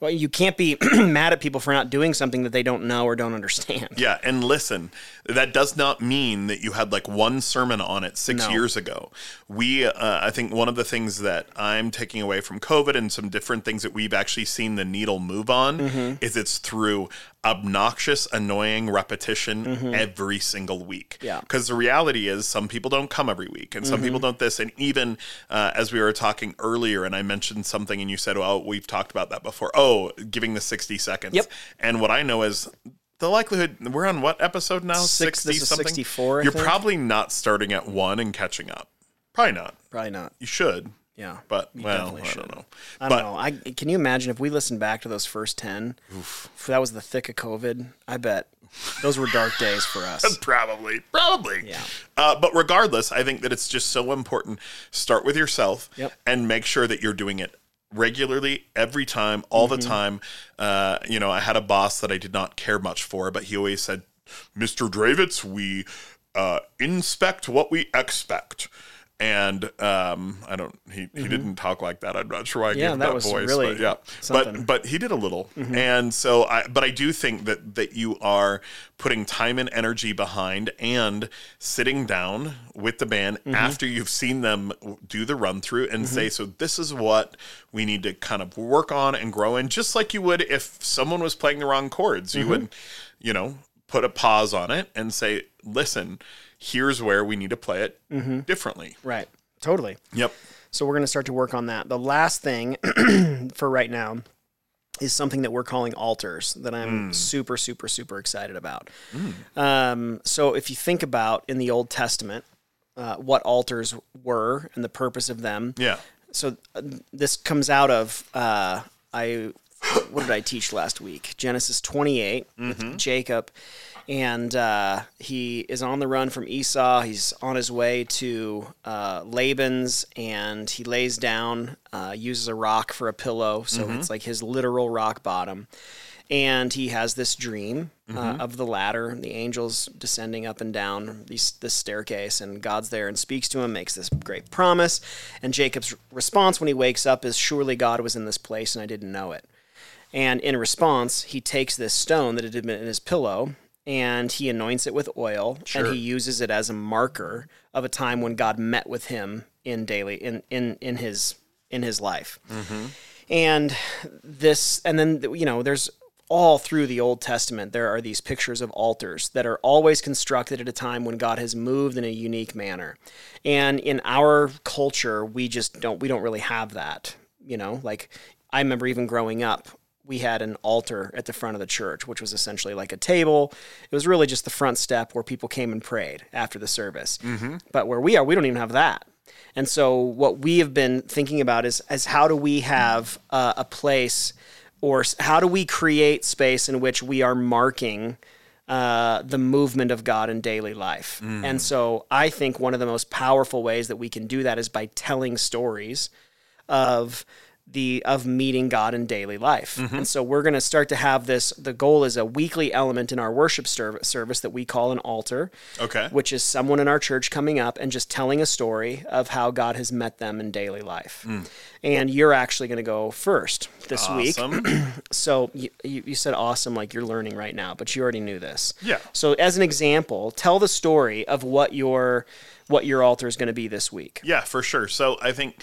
well you can't be mad at people for not doing something that they don't know or don't understand Yeah, and listen, that does not mean that you had like one sermon on it six No. years ago. We, uh, I think one of the things that I'm taking away from COVID and some different things that we've actually seen the needle move on Mm-hmm. is it's through obnoxious, annoying repetition every single week. Mm-hmm. Yeah. Because the reality is, some people don't come every week, and some Mm-hmm. people don't this. And even uh, as we were talking earlier, and I mentioned something, and you said, "Well, we've talked about that before." Oh, giving the 60 seconds. Yep. And what I know is the likelihood we're on what episode now? Six- is something. 64, You're think. probably not starting at one and catching up. Probably not. probably not You should, yeah but well, I should. don't know. I don't know. I can you imagine if we listened back to those first ten? If that was the thick of COVID, I bet those were dark days for us. Probably, probably. Yeah. Uh, but regardless, I think that it's just so important. Start with yourself Yep. and make sure that you're doing it regularly, every time, all Mm-hmm. the time. Uh, you know, I had a boss that I did not care much for, but he always said, "Mr. Drewitz, we uh, inspect what we expect." And um, I don't. He, he didn't talk like that. I'm not sure why I Mm-hmm. Yeah, gave that that, was voice. really but yeah, something. but but he did a little and so i but i do think that that you are putting time and energy behind and sitting down with the band after you've seen them do the run through and say so this is what we need to kind of work on and grow in just like you would if someone was playing the wrong chords you would you know put a pause on it and say listen here's where we need to play it differently right. Totally. yep So we're going to start to work on that. The last thing for right now is something that we're calling altars that I'm super, super, super excited about. Um, so if you think about in the Old Testament, uh, what altars were and the purpose of them. yeah So uh, this comes out of uh, I. What did I teach last week? Genesis 28 with Jacob, and uh, he is on the run from Esau. He's on his way to uh, Laban's, and he lays down, uh, uses a rock for a pillow, so it's like his literal rock bottom. And he has this dream uh, of the ladder, the angels descending up and down these, this staircase, and God's there and speaks to him, makes this great promise. And Jacob's response when he wakes up is, Surely God was in this place, and I didn't know it. And in response, he takes this stone that had been in his pillow and he anoints it with oil and he uses it as a marker of a time when God met with him in daily in in in his in his life. Mm-hmm. And this and then you know there's all through the Old Testament there are these pictures of altars that are always constructed at a time when God has moved in a unique manner. And in our culture we just don't we don't really have that, you know? Like I remember even growing up we had an altar at the front of the church, which was essentially like a table. It was really just the front step where people came and prayed after the service. But where we are, we don't even have that. And so, what we have been thinking about is, is how do we have uh, a place or how do we create space in which we are marking uh, the movement of God in daily life? And so I think one of the most powerful ways that we can do that is by telling stories of the of meeting God in daily life. Mm-hmm. And so we're going to start to have this the goal is a weekly element in our worship serv- service that we call an altar Okay. which is someone in our church coming up and just telling a story of how God has met them in daily life. Mm. And you're actually going to go first this week. So you, you you said awesome, like you're learning right now, but you already knew this. Yeah. So as an example, tell the story of what your what your altar is going to be this week. Yeah, for sure. So I think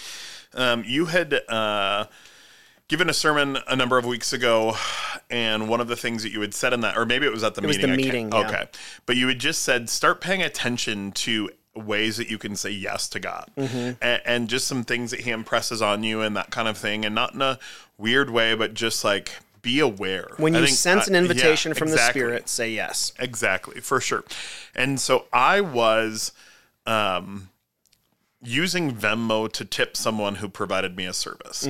um, you had uh, given a sermon a number of weeks ago, and one of the things that you had said in that, or maybe it was at the was meeting. the meeting, yeah. Okay, but you had just said start paying attention to ways that you can say yes to God, Mm-hmm. and, and just some things that He impresses on you and that kind of thing, and not in a weird way, but just like be aware. When you think, sense uh, an invitation yeah, from exactly. the Spirit, say yes. Exactly, for sure. And so I was um, using Venmo to tip someone who provided me a service.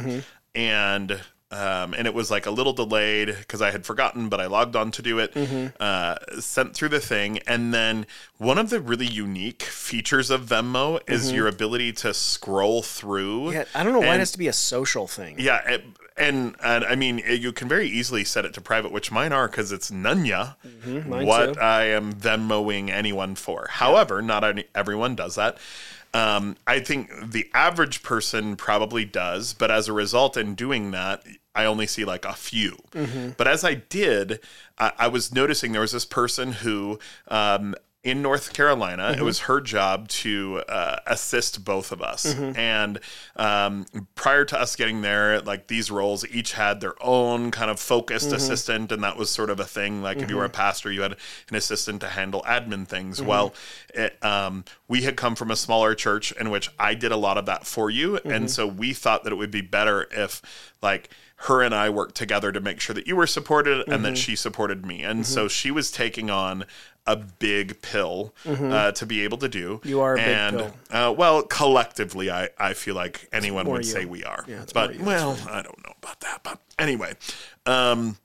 And um, and it was like a little delayed because I had forgotten, but I logged on to do it, uh, sent through the thing. And then one of the really unique features of Venmo is your ability to scroll through. Yeah, I don't know why it has to be a social thing. yeah, it, and, and I mean, it- you can very easily set it to private, which mine are because it's Nunya mine what too. I am Venmoing anyone for. However, not any, everyone does that. Um, I think the average person probably does, but as a result, in doing that, I only see like a few. Mm-hmm. But as I did, I, I was noticing there was this person who. Um, in North Carolina, Mm-hmm. it was her job to uh, assist both of us. Mm-hmm. And um, prior to us getting there, like these roles each had their own kind of focused Mm-hmm. assistant, and that was sort of a thing. Like if you were a pastor, you had an assistant to handle admin things. Well, it, um, we had come from a smaller church in which I did a lot of that for you, and so we thought that it would be better if like her and I worked together to make sure that you were supported and that she supported me. And so she was taking on a big pill uh, to be able to do. You are a big and, pill. Uh, well, collectively, I, I feel like anyone would you. say we are. it's but well, I don't know about that. But anyway, um,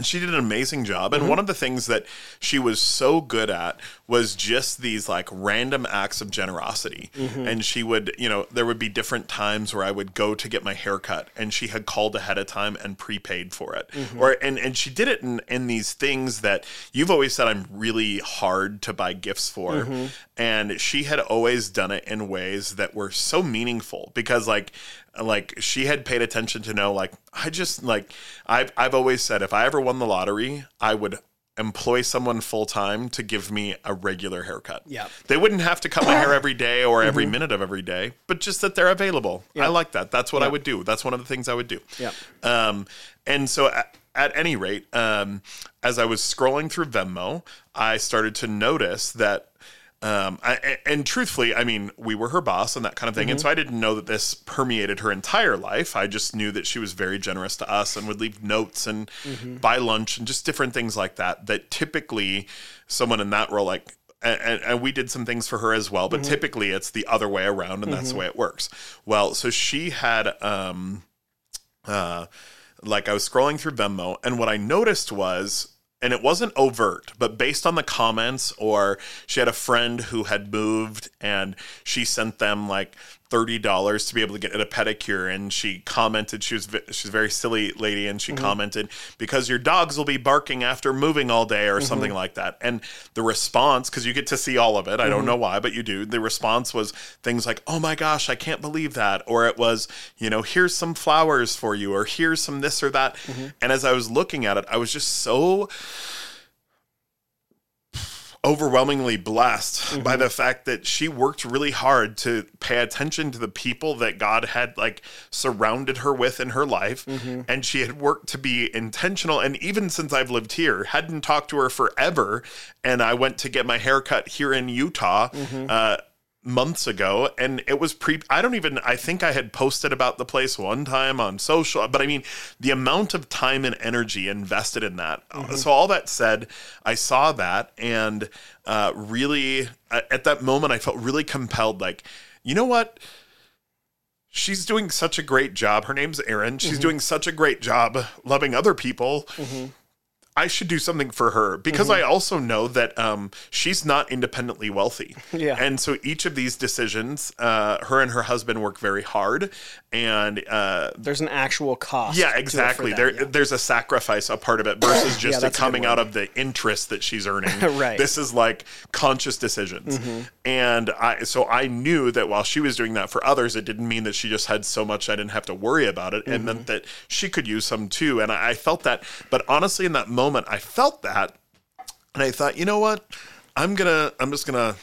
and she did an amazing job. Mm-hmm. And one of the things that she was so good at was just these like random acts of generosity. Mm-hmm. And she would, you know, there would be different times where I would go to get my hair cut and she had called ahead of time and prepaid for it. Mm-hmm. Or and, and she did it in, in these things that you've always said I'm really hard to buy gifts for. Mm-hmm. And she had always done it in ways that were so meaningful because like like she had paid attention to know like I just like I've I've always said if I ever won the lottery, I would employ someone full time to give me a regular haircut. Yeah. They wouldn't have to cut my hair every day or every minute of every day, but just that they're available. I like that. That's what I would do. That's one of the things I would do. Yeah. Um, and so at, at any rate, um, as I was scrolling through Venmo, I started to notice that um, I, and truthfully, I mean, we were her boss and that kind of thing. And so I didn't know that this permeated her entire life. I just knew that she was very generous to us and would leave notes and buy lunch and just different things like that. That typically someone in that role, like, and, and- we did some things for her as well, but typically it's the other way around and that's the way it works. Well, so she had, um, uh, like I was scrolling through Venmo, and what I noticed was, and it wasn't overt, but based on the comments, or she had a friend who had moved and she sent them like thirty dollars to be able to get a pedicure, and she commented she was she's a very silly lady, and she mm-hmm. commented because your dogs will be barking after moving all day or mm-hmm. something like that, and the response because you get to see all of it, I don't mm-hmm. know why, but you do. The response was things like, "Oh my gosh, I can't believe that," or it was, you know, "Here's some flowers for you," or "Here's some this or that," and as I was looking at it, I was just so overwhelmingly blessed by mm-hmm. the fact that she worked really hard to pay attention to the people that God had like surrounded her with in her life. Mm-hmm. And she had worked to be intentional. And even since I've lived here hadn't talked to her forever. And I went to get my hair cut here in Utah. Mm-hmm. Uh months ago and it was pre I don't even I think I had posted about the place one time on social but I mean the amount of time and energy invested in that so all that said I saw that and uh really uh, at that moment I felt really compelled like you know what she's doing such a great job. Her name's Erin. She's doing such a great job loving other people. I should do something for her because I also know that um, she's not independently wealthy. Yeah. And so each of these decisions, uh, her and her husband work very hard. And uh, There's an actual cost. yeah, to it for exactly. There, yeah. there's a sacrifice, a part of it, versus just it that's a good coming out of the interest that she's earning. Right. Mm-hmm. This is like conscious decisions, and I so I knew that while she was doing that for others, it didn't mean that she just had so much I didn't have to worry about it, Mm-hmm. and meant that she could use some too. And I, I felt that, but honestly, in that moment, I felt that, and I thought, you know what, I'm gonna, I'm just gonna.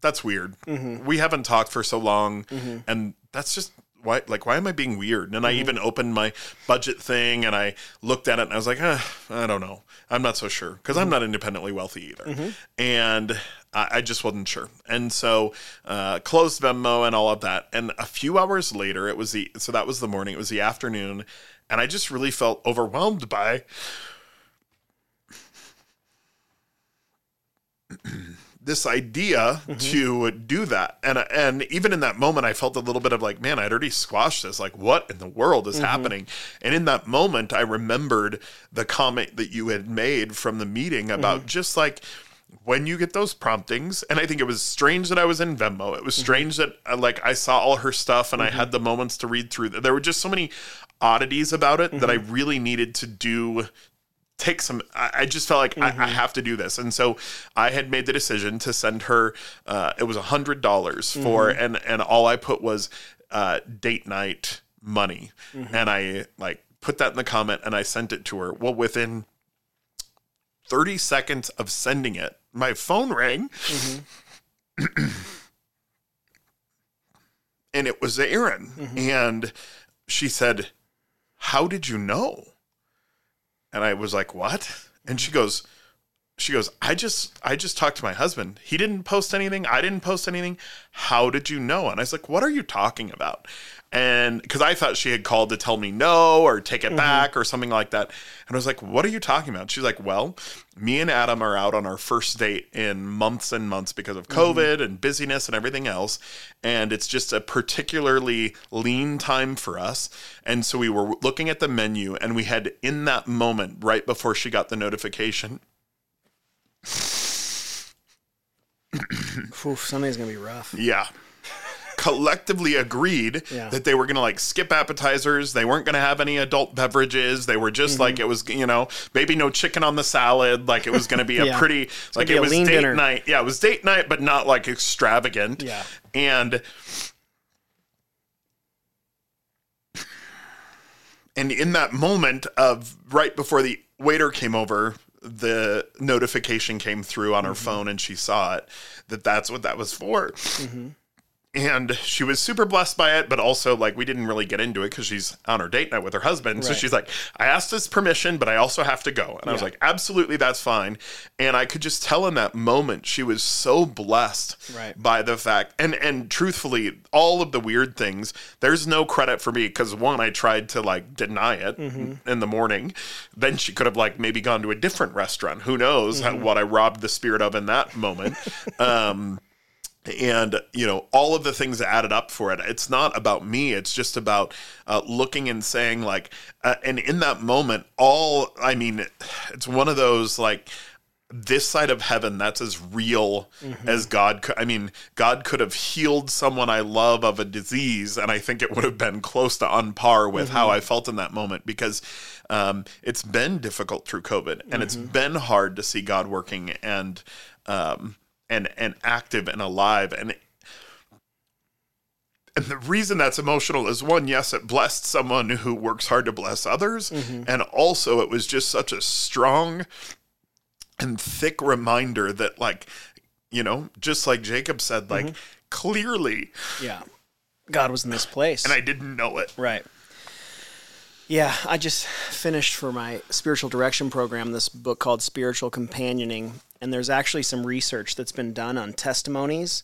That's weird. Mm-hmm. We haven't talked for so long, and that's just why like why am i being weird? And i even opened my budget thing and i looked at it and i was like eh, i don't know. I'm not so sure because i'm not independently wealthy either. And I, I just wasn't sure. And so uh, closed venmo and all of that and a few hours later it was the so that was the morning it was the afternoon and i just really felt overwhelmed by this idea mm-hmm. to do that. And and even in that moment i felt a little bit of like man i'd already squashed this. Like what in the world is mm-hmm. happening? And in that moment i remembered the comment that you had made from the meeting about mm-hmm. just like when you get those promptings and i think it was strange that i was in venmo. It was strange that uh, like i saw all her stuff and i had the moments to read through there were just so many oddities about it that i really needed to do take some i, just felt like I, I mm-hmm. have to do this. And so i had made the decision to send her uh, it was a hundred dollars for mm-hmm. and and all i put was uh, date night money. Mm-hmm. And i like put that in the comment and i sent it to her. Well within 30 seconds of sending it my phone rang. And it was Erin. And she said how did you know and I was like, "What?" And she goes, "She goes, I just, I just talked to my husband. He didn't post anything. I didn't post anything. How did you know?" And I was like, "What are you talking about?" And because I thought she had called to tell me no or take it mm-hmm. back or something like that. And I was like, "What are you talking about?" She's like, "Well, me and Adam are out on our first date in months and months because of mm-hmm. COVID and busyness and everything else. And it's just a particularly lean time for us. And so we were looking at the menu and we had in that moment, right before she got the notification, Oof, Sunday's gonna be rough. yeah. Collectively agreed Yeah. that they were to like skip appetizers. They weren't to have any adult beverages. They were just Mm-hmm. like, it was, you know, maybe no chicken on the salad. Like it was to be a Yeah. pretty, like it was date dinner. night. Yeah, it was date night, but not like extravagant. Yeah. And and in that moment of right before the waiter came over the notification came through on her mm-hmm. phone and she saw it that that's what that was for mm-hmm. And she was super blessed by it but also like we didn't really get into it because she's on her date night with her husband. So she's like i asked his permission but i also have to go. And i was like absolutely that's fine. And i could just tell in that moment she was so blessed Right. by the fact and and truthfully all of the weird things there's no credit for me because one i tried to like deny it in the morning. Then she could have like maybe gone to a different restaurant. Who knows how, what i robbed the spirit of in that moment. Um and you know all of the things that added up for it. It's not about me. It's just about uh, looking and saying like uh, and in that moment all i mean it's one of those like this side of heaven that's as real as god could i mean god could have healed someone i love of a disease and i think it would have been close to on par with how i felt in that moment because um, it's been difficult through covid and it's been hard to see god working and um, and and active and alive and and the reason that's emotional is one, yes, it blessed someone who works hard to bless others. Mm-hmm. And also, it was just such a strong and thick reminder that, like, you know, just like Jacob said, like, mm-hmm. clearly, Yeah. God was in this place. and I didn't know it. Right. Yeah, I just finished for my spiritual direction program this book called Spiritual Companioning, and there's actually some research that's been done on testimonies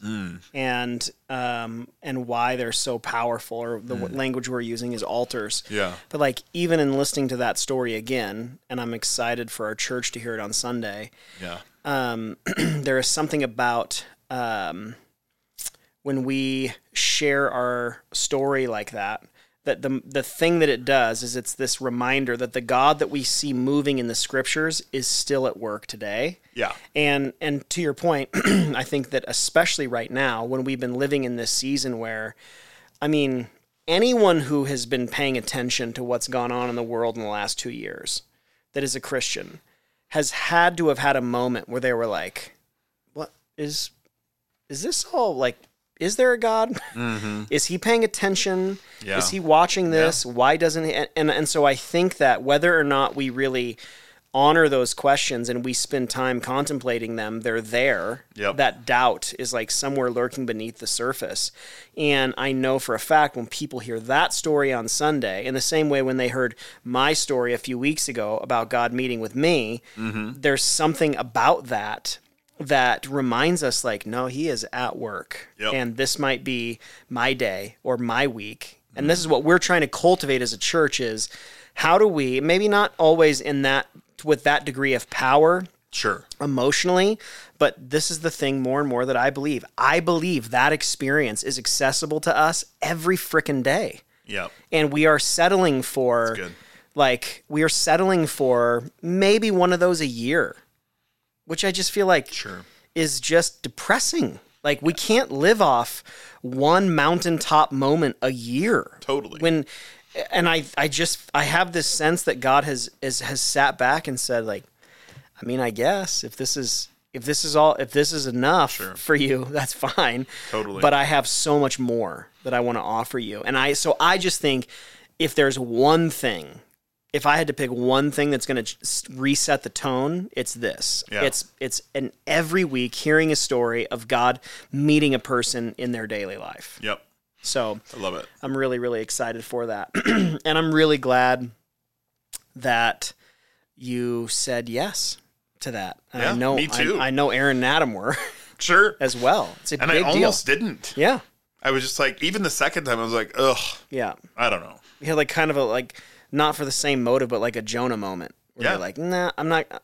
and um, and why they're so powerful. Or the w language we're using is altars. Yeah. But like even in listening to that story again, and I'm excited for our church to hear it on Sunday Yeah. um, there is something about um, when we share our story like that that the the thing that it does is it's this reminder that the God that we see moving in the scriptures is still at work today. Yeah. And and to your point, I think that especially right now when we've been living in this season where I mean, anyone who has been paying attention to what's gone on in the world in the last 2 years that is a Christian has had to have had a moment where they were like, what is is this all like is there a God? Mm-hmm. Is he paying attention? Yeah. Is he watching this? Yeah. Why doesn't he? And, and, and so I think that whether or not we really honor those questions and we spend time contemplating them, they're there. Yep. That doubt is like somewhere lurking beneath the surface. And I know for a fact when people hear that story on Sunday, in the same way when they heard my story a few weeks ago about God meeting with me, mm-hmm. there's something about that that reminds us like no he is at work. Yep. and this might be my day or my week. And mm-hmm. this is what we're trying to cultivate as a church is how do we maybe not always in that with that degree of power sure. emotionally but this is the thing more and more that i believe. I believe that experience is accessible to us every freaking day. Yeah and we are settling for like we are settling for maybe one of those a year which I just feel like sure. is just depressing. Like we can't live off one mountaintop moment a year. Totally. When and I I just I have this sense that God has is, has sat back and said like I mean I guess if this is if this is all if this is enough sure. for you that's fine. Totally. But I have so much more that I want to offer you. And I so I just think if there's one thing if I had to pick one thing that's going to reset the tone, it's this. Yeah. It's it's an every week hearing a story of God meeting a person in their daily life. Yep. So I love it. I'm really really excited for that, and I'm really glad that you said yes to that. And yeah, I know me too. I, I, know Erin and Adam were sure as well. It's a and big I almost deal. didn't. Yeah. I was just like, even the second time, I was like, ugh. Yeah. I don't know. We had like kind of a like not for the same motive, but like a Jonah moment. Where yeah. like, nah, I'm not.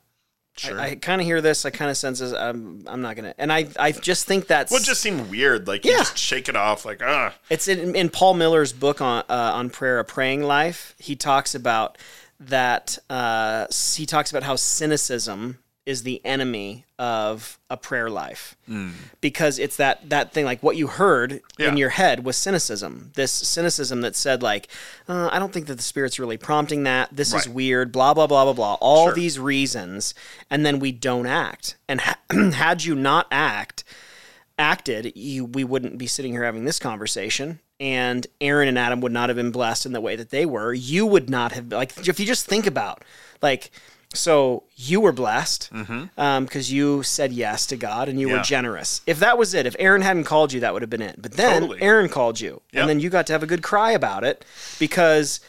Sure. I, I kind of hear this. I kind of sense this. I'm, I'm not gonna. And I, I just think that's. Well, it just seemed weird. Like, you yeah. just shake it off. Like, ah. It's in, in Paul Miller's book on uh, on prayer, a praying life. He talks about that. Uh, he talks about how cynicism is the enemy of a prayer life mm. because it's that that thing like what you heard yeah. in your head was cynicism this cynicism that said like uh, i don't think that the spirit's really prompting that this right. is weird blah blah blah blah blah all sure. these reasons and then we don't act and ha- had you not act acted you we wouldn't be sitting here having this conversation and erin and adam would not have been blessed in the way that they were you would not have like if you just think about like so you were blessed because mm-hmm. um, you said yes to God and you yeah. were generous. If that was it, if Erin hadn't called you, that would have been it. But then totally. Erin called you, yep. and then you got to have a good cry about it because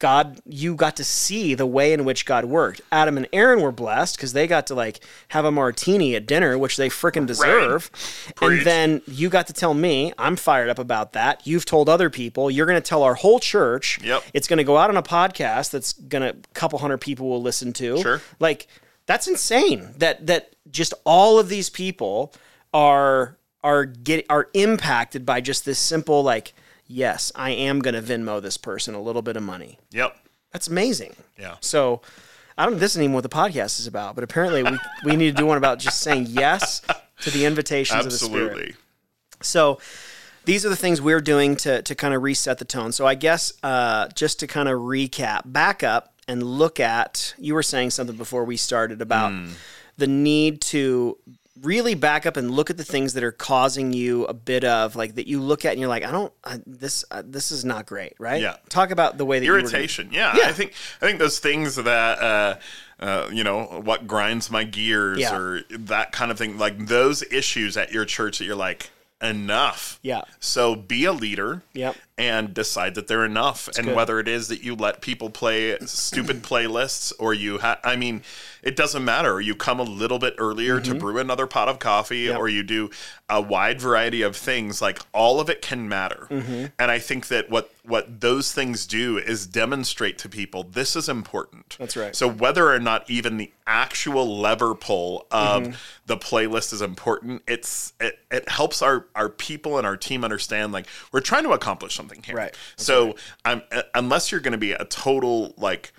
God, you got to see the way in which God worked. Adam and Erin were blessed because they got to like have a martini at dinner, which they freaking deserve. Right. And then you got to tell me, I'm fired up about that. You've told other people. You're going to tell our whole church. Yep. It's going to go out on a podcast that's going to, a couple hundred people will listen to. Sure. Like, that's insane that, that just all of these people are, are get, are impacted by just this simple, like, yes, I am going to Venmo this person a little bit of money. Yep. That's amazing. Yeah. So I don't know this isn't even what the podcast is about, but apparently we, we need to do one about just saying yes to the invitations Absolutely. of the Spirit. Absolutely. So these are the things we're doing to, to kind of reset the tone. So I guess uh, just to kind of recap, back up and look at, you were saying something before we started about mm. the need to really back up and look at the things that are causing you a bit of like that you look at and you're like I don't uh, this uh, this is not great right Yeah. talk about the way that irritation you yeah. Yeah. I think I think those things that uh uh, you know what grinds my gears Yeah. or that kind of thing like those issues at your church that you're like enough Yeah. so be a leader Yep. And decide that they're enough and good. whether it is that you let people play stupid playlists or you ha- i mean it doesn't matter you come a little bit earlier to brew another pot of coffee Mm-hmm. Yep. or you do a wide variety of things like all of it can matter Mm-hmm. and i think that what what those things do is demonstrate to people this is important. That's right. So whether or not even the actual lever pull of Mm-hmm. the playlist is important, it's it, it helps our our people and our team understand like we're trying to accomplish something here. Right. So I'm uh, unless you're going to be a total like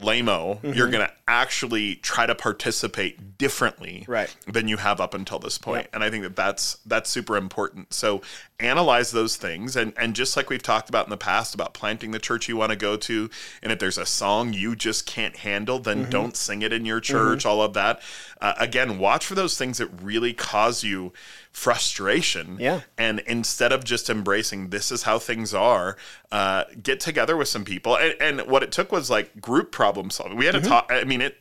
lameo, Mm-hmm. you're going to actually try to participate differently Right. than you have up until this point. And I think that that's that's super important. So analyze those things and and just like we've talked about in the past about planting the church you want to go to and if there's a song you just can't handle then Mm-hmm. don't sing it in your church all of that. Uh, again, watch for those things that really cause you frustration Yeah. and instead of just embracing this is how things are uh, get together with some people and, and what it took was like group problem solving we had Mm-hmm. to talk i mean it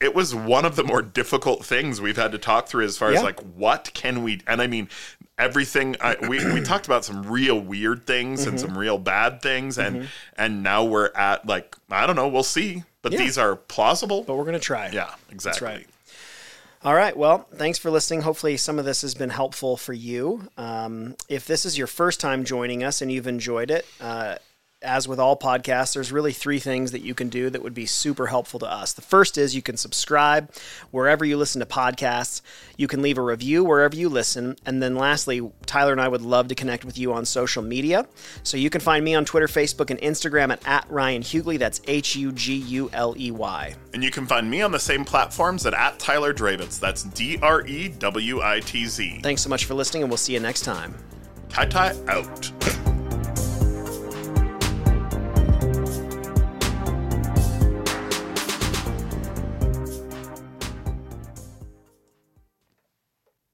it was one of the more difficult things we've had to talk through as far Yeah. as like what can we and i mean everything I, we, we talked about some real weird things Mm-hmm. and some real bad things and and now we're at like i don't know we'll see but Yeah. these are plausible But we're going to try. yeah exactly right. All right. Well, thanks for listening. Hopefully, some of this has been helpful for you. Um, if this is your first time joining us and you've enjoyed it, uh, as with all podcasts, there's really three things that you can do that would be super helpful to us. The first is you can subscribe wherever you listen to podcasts. You can leave a review wherever you listen. And then lastly, Tyler and I would love to connect with you on social media. So you can find me on Twitter, Facebook, and Instagram at, at Ryan Huguley. That's H U G U L E Y. and you can find me on the same platforms at, at tyler drewitz that's E d-r-e-w-i-t-z Thanks so much for listening, and we'll see you next time. tie tie out